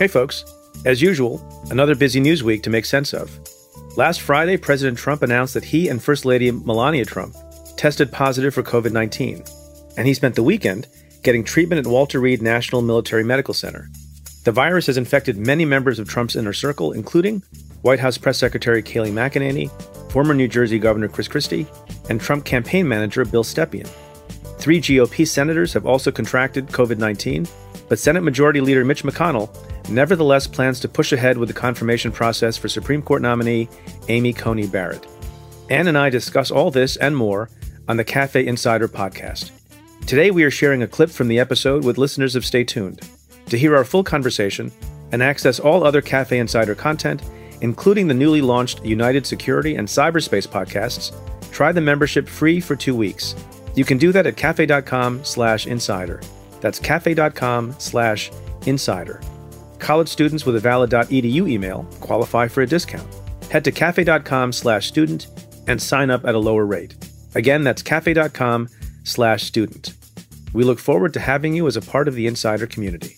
Hey, folks. As usual, another busy news week to make sense of. Last Friday, President Trump announced that he and First Lady Melania Trump tested positive for COVID 19, and he spent the weekend getting treatment at Walter Reed National Military Medical Center. The virus has infected many members of Trump's inner circle, including White House Press Secretary Kayleigh McEnany, former New Jersey Governor Chris Christie, and Trump campaign manager Bill Stepien. Three GOP senators have also contracted COVID 19, but Senate Majority Leader Mitch McConnell nevertheless plans to push ahead with the confirmation process for Supreme Court nominee Amy Coney Barrett. Anne and I discuss all this and more on the Cafe Insider podcast. Today, we are sharing a clip from the episode with listeners of Stay Tuned. To hear our full conversation and access all other Cafe Insider content, including the newly launched United Security and Cyberspace podcasts, try the membership free for two weeks. You can do that at cafe.com slash insider. That's cafe.com slash insider. College students with a valid.edu email qualify for a discount. Head to cafe.com slash student and sign up at a lower rate. Again, that's cafe.com slash student. We look forward to having you as a part of the insider community.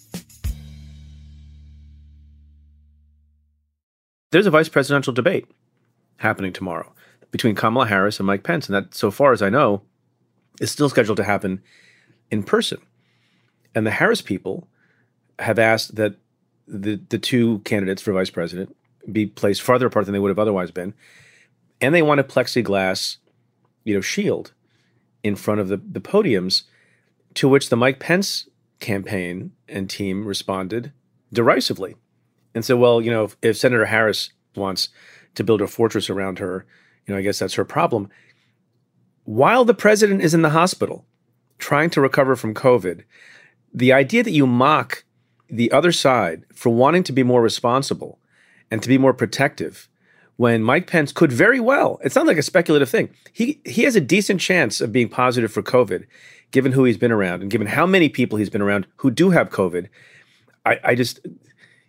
There's a vice presidential debate happening tomorrow between Kamala Harris and Mike Pence, and that, so far as I know, is still scheduled to happen in person. And the Harris people have asked that the the two candidates for vice president be placed farther apart than they would have otherwise been, and they want a plexiglass, you know, shield in front of the the podiums, to which the Mike Pence campaign and team responded derisively, and said, "Well, you know, if, if Senator Harris wants to build a fortress around her, you know, I guess that's her problem." While the president is in the hospital trying to recover from COVID, the idea that you mock the other side for wanting to be more responsible and to be more protective when Mike Pence could very well, it's not like a speculative thing. He he has a decent chance of being positive for COVID, given who he's been around and given how many people he's been around who do have COVID. I, I just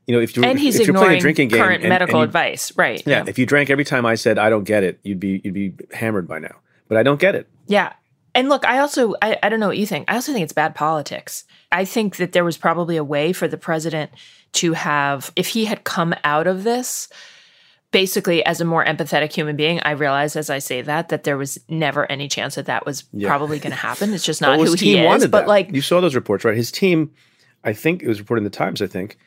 you know, if you and he's if you're ignoring drinking game current and, medical and you, advice, right? Yeah, yeah, if you drank every time I said I don't get it, you'd be you'd be hammered by now. But I don't get it. Yeah, and look, I also I, I don't know what you think. I also think it's bad politics. I think that there was probably a way for the president to have, if he had come out of this basically as a more empathetic human being, I realize as I say that that there was never any chance that that was yeah. probably going to happen. It's just not well, who he is. But that. like you saw those reports, right? His team, I think it was reported in the Times. I think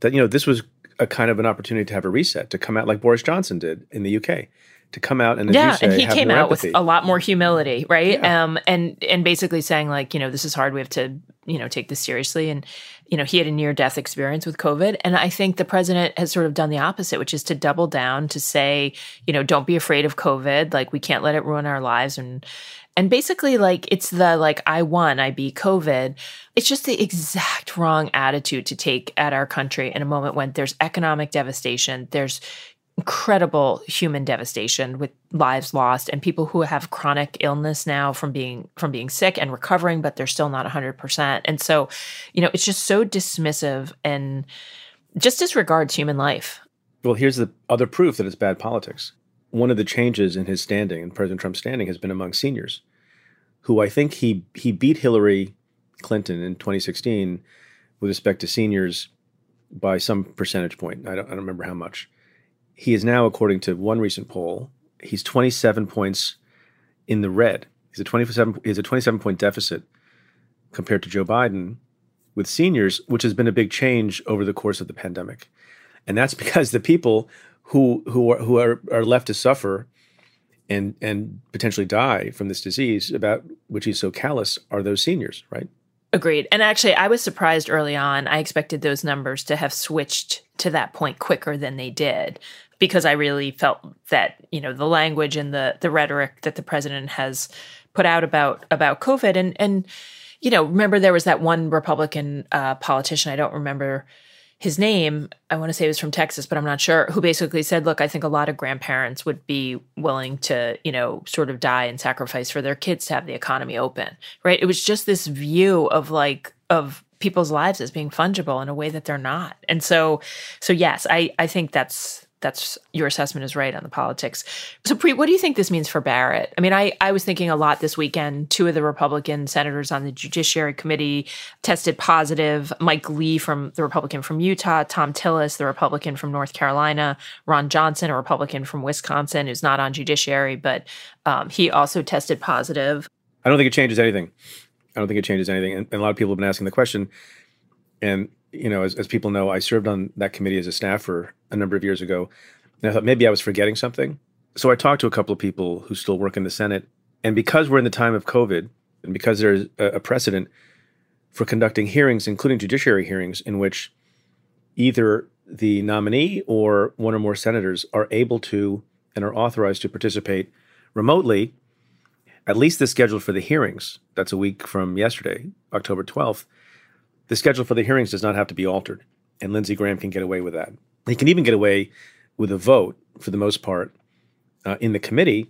that you know this was a kind of an opportunity to have a reset to come out like Boris Johnson did in the UK to come out and yeah, say, and he came out empathy. with a lot more humility, right? Yeah. Um, and and basically saying like, you know, this is hard. We have to, you know, take this seriously. And you know, he had a near death experience with COVID, and I think the president has sort of done the opposite, which is to double down to say, you know, don't be afraid of COVID. Like we can't let it ruin our lives, and and basically like it's the like I won, I beat COVID. It's just the exact wrong attitude to take at our country in a moment when there's economic devastation, there's incredible human devastation with lives lost and people who have chronic illness now from being from being sick and recovering but they're still not 100% and so you know it's just so dismissive and just disregards human life. Well here's the other proof that it's bad politics. One of the changes in his standing and president trump's standing has been among seniors who i think he he beat hillary clinton in 2016 with respect to seniors by some percentage point. I don't, I don't remember how much he is now, according to one recent poll, he's 27 points in the red. He's a 27 he's a 27 point deficit compared to Joe Biden with seniors, which has been a big change over the course of the pandemic. And that's because the people who who are who are, are left to suffer and and potentially die from this disease about which he's so callous are those seniors, right? Agreed. And actually, I was surprised early on. I expected those numbers to have switched to that point quicker than they did because I really felt that you know the language and the the rhetoric that the president has put out about about COVID and and you know remember there was that one Republican uh, politician I don't remember his name I want to say it was from Texas but I'm not sure who basically said look I think a lot of grandparents would be willing to you know sort of die and sacrifice for their kids to have the economy open right? It was just this view of like of people's lives as being fungible in a way that they're not. And so so yes I I think that's that's your assessment is right on the politics. So, Preet, what do you think this means for Barrett? I mean, I, I was thinking a lot this weekend. Two of the Republican senators on the Judiciary Committee tested positive. Mike Lee from the Republican from Utah, Thom Tillis, the Republican from North Carolina, Ron Johnson, a Republican from Wisconsin, who's not on Judiciary, but um, he also tested positive. I don't think it changes anything. I don't think it changes anything. And, and a lot of people have been asking the question. And you know, as, as people know, I served on that committee as a staffer a number of years ago. And I thought maybe I was forgetting something. So I talked to a couple of people who still work in the Senate. And because we're in the time of COVID, and because there's a, a precedent for conducting hearings, including judiciary hearings, in which either the nominee or one or more senators are able to and are authorized to participate remotely, at least the schedule for the hearings, that's a week from yesterday, October 12th, the schedule for the hearings does not have to be altered, and Lindsey Graham can get away with that. He can even get away with a vote for the most part uh, in the committee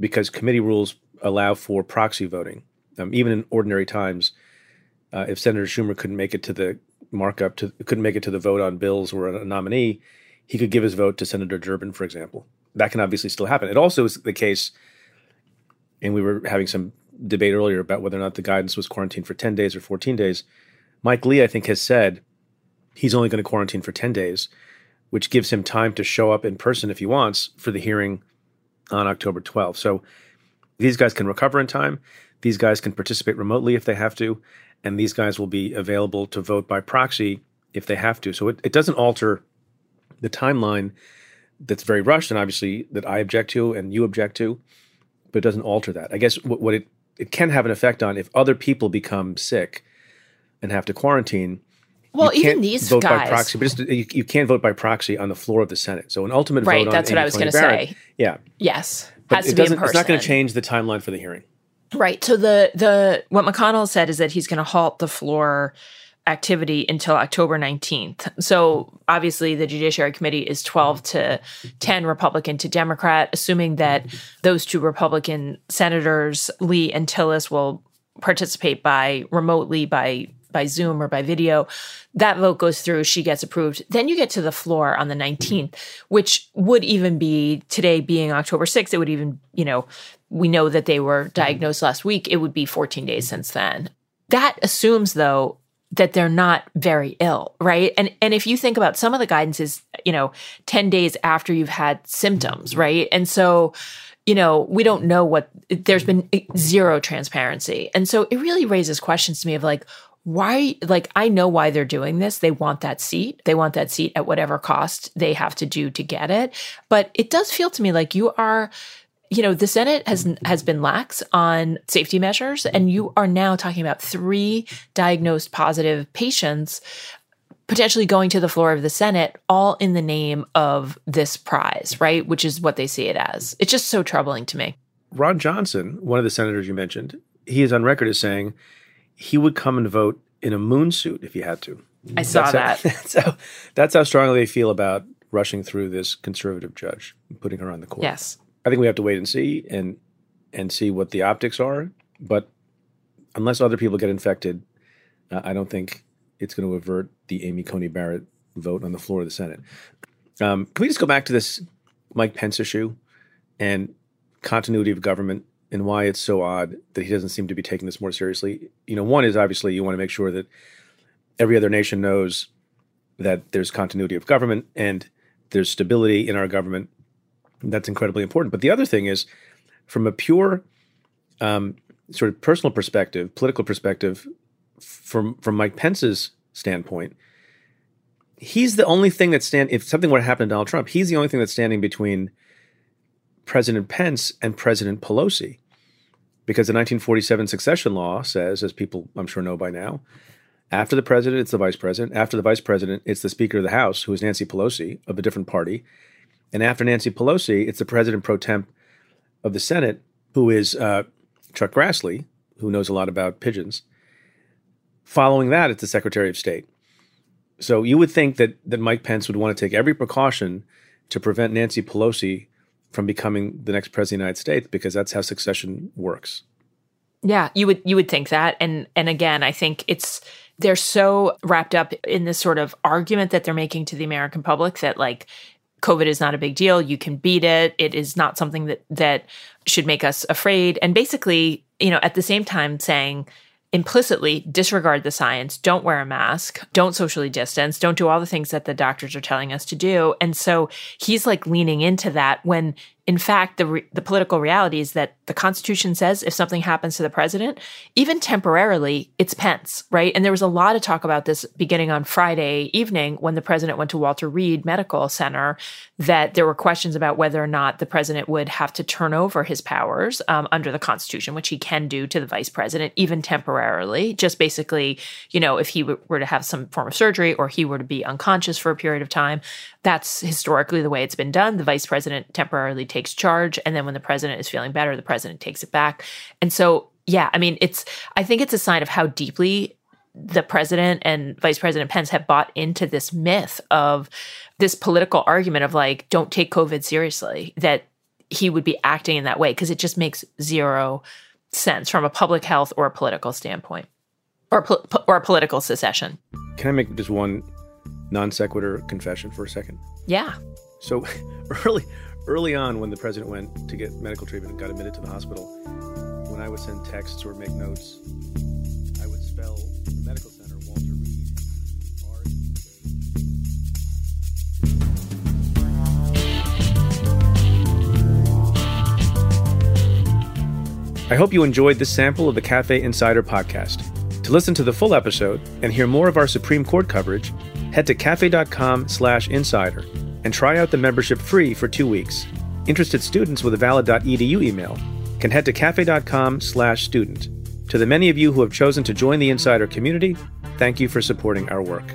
because committee rules allow for proxy voting. Um, even in ordinary times, uh, if Senator Schumer couldn't make it to the markup, to, couldn't make it to the vote on bills or a nominee, he could give his vote to Senator Durbin, for example. That can obviously still happen. It also is the case, and we were having some debate earlier about whether or not the guidance was quarantined for 10 days or 14 days. Mike Lee, I think, has said he's only going to quarantine for 10 days, which gives him time to show up in person if he wants for the hearing on October 12th. So these guys can recover in time. These guys can participate remotely if they have to. And these guys will be available to vote by proxy if they have to. So it, it doesn't alter the timeline that's very rushed and obviously that I object to and you object to, but it doesn't alter that. I guess what, what it, it can have an effect on if other people become sick and have to quarantine. Well, even these vote guys, by proxy, but just, uh, you, you, can't vote by proxy on the floor of the Senate. So an ultimate right, vote that's on what I was going to say. Yeah, yes, but has it to be in person. It's not going to change the timeline for the hearing. Right. So the the what McConnell said is that he's going to halt the floor activity until October 19th. So obviously the Judiciary Committee is 12 to 10 Republican to Democrat, assuming that those two Republican senators, Lee and Tillis, will participate by remotely by by Zoom or by video. That vote goes through, she gets approved. Then you get to the floor on the 19th, which would even be today being October 6th. It would even, you know, we know that they were diagnosed last week. It would be 14 days since then. That assumes, though, that they're not very ill, right? And and if you think about some of the guidance is, you know, 10 days after you've had symptoms, right? And so you know, we don't know what there's been zero transparency. And so it really raises questions to me of like, why like i know why they're doing this. They want that seat. They want that seat at whatever cost they have to do to get it. But it does feel to me like you are you know the senate has has been lax on safety measures and you are now talking about three diagnosed positive patients potentially going to the floor of the senate all in the name of this prize right? Which is what they see it as. It's just so troubling to me. Ron johnson one of the senators you mentioned he is on record as saying he would come and vote in a moon suit if he had to. I saw that's that. How, that's how that's how strongly they feel about rushing through this conservative judge and putting her on the court. Yes. I think we have to wait and see and and see what the optics are. But unless other people get infected, uh, I don't think it's going to avert the Amy Coney Barrett vote on the floor of the Senate. Um, can we just go back to this Mike Pence issue and continuity of government and why it's so odd that he doesn't seem to be taking this more seriously. You know, one is obviously you want to make sure that every other nation knows that there's continuity of government and there's stability in our government. That's incredibly important. But the other thing is, from a pure um, sort of personal perspective, political perspective, from from Mike Pence's standpoint, he's the only thing that stand. If something were to happen to Donald Trump, he's the only thing that's standing between President Pence and President Pelosi. Because the 1947 succession law says, as people I'm sure know by now, after the president, it's the vice president. After the vice president, it's the Speaker of the House, who is Nancy Pelosi of a different party. And after Nancy Pelosi, it's the president pro temp of the Senate, who is uh, Chuck Grassley, who knows a lot about pigeons. Following that, it's the Secretary of State. So you would think that that Mike Pence would want to take every precaution to prevent Nancy Pelosi from becoming the next president of the United States because that's how succession works. Yeah, you would you would think that. And and again, I think it's they're so wrapped up in this sort of argument that they're making to the American public that like COVID is not a big deal. You can beat it. It is not something that that should make us afraid. And basically, you know, at the same time saying implicitly disregard the science, don't wear a mask, don't socially distance, don't do all the things that the doctors are telling us to do. And so he's like leaning into that when in fact, the, re- the political reality is that the Constitution says if something happens to the president, even temporarily, it's Pence, right? And there was a lot of talk about this beginning on Friday evening when the president went to Walter Reed Medical Center, that there were questions about whether or not the president would have to turn over his powers um, under the Constitution, which he can do to the vice president, even temporarily. Just basically, you know, if he w- were to have some form of surgery or he were to be unconscious for a period of time, that's historically the way it's been done. The vice president temporarily takes charge. And then when the president is feeling better, the president takes it back. And so, yeah, I mean, it's, I think it's a sign of how deeply the president and vice president Pence have bought into this myth of this political argument of like, don't take COVID seriously, that he would be acting in that way because it just makes zero sense from a public health or a political standpoint or, or a political secession. Can I make just one non sequitur confession for a second? Yeah. So early early on when the president went to get medical treatment and got admitted to the hospital, when I would send texts or make notes, I would spell the medical center Walter Reed. I hope you enjoyed this sample of the Cafe Insider podcast. To listen to the full episode and hear more of our Supreme Court coverage, head to cafe.com slash insider and try out the membership free for two weeks. Interested students with a valid.edu email can head to cafe.com slash student. To the many of you who have chosen to join the insider community, thank you for supporting our work.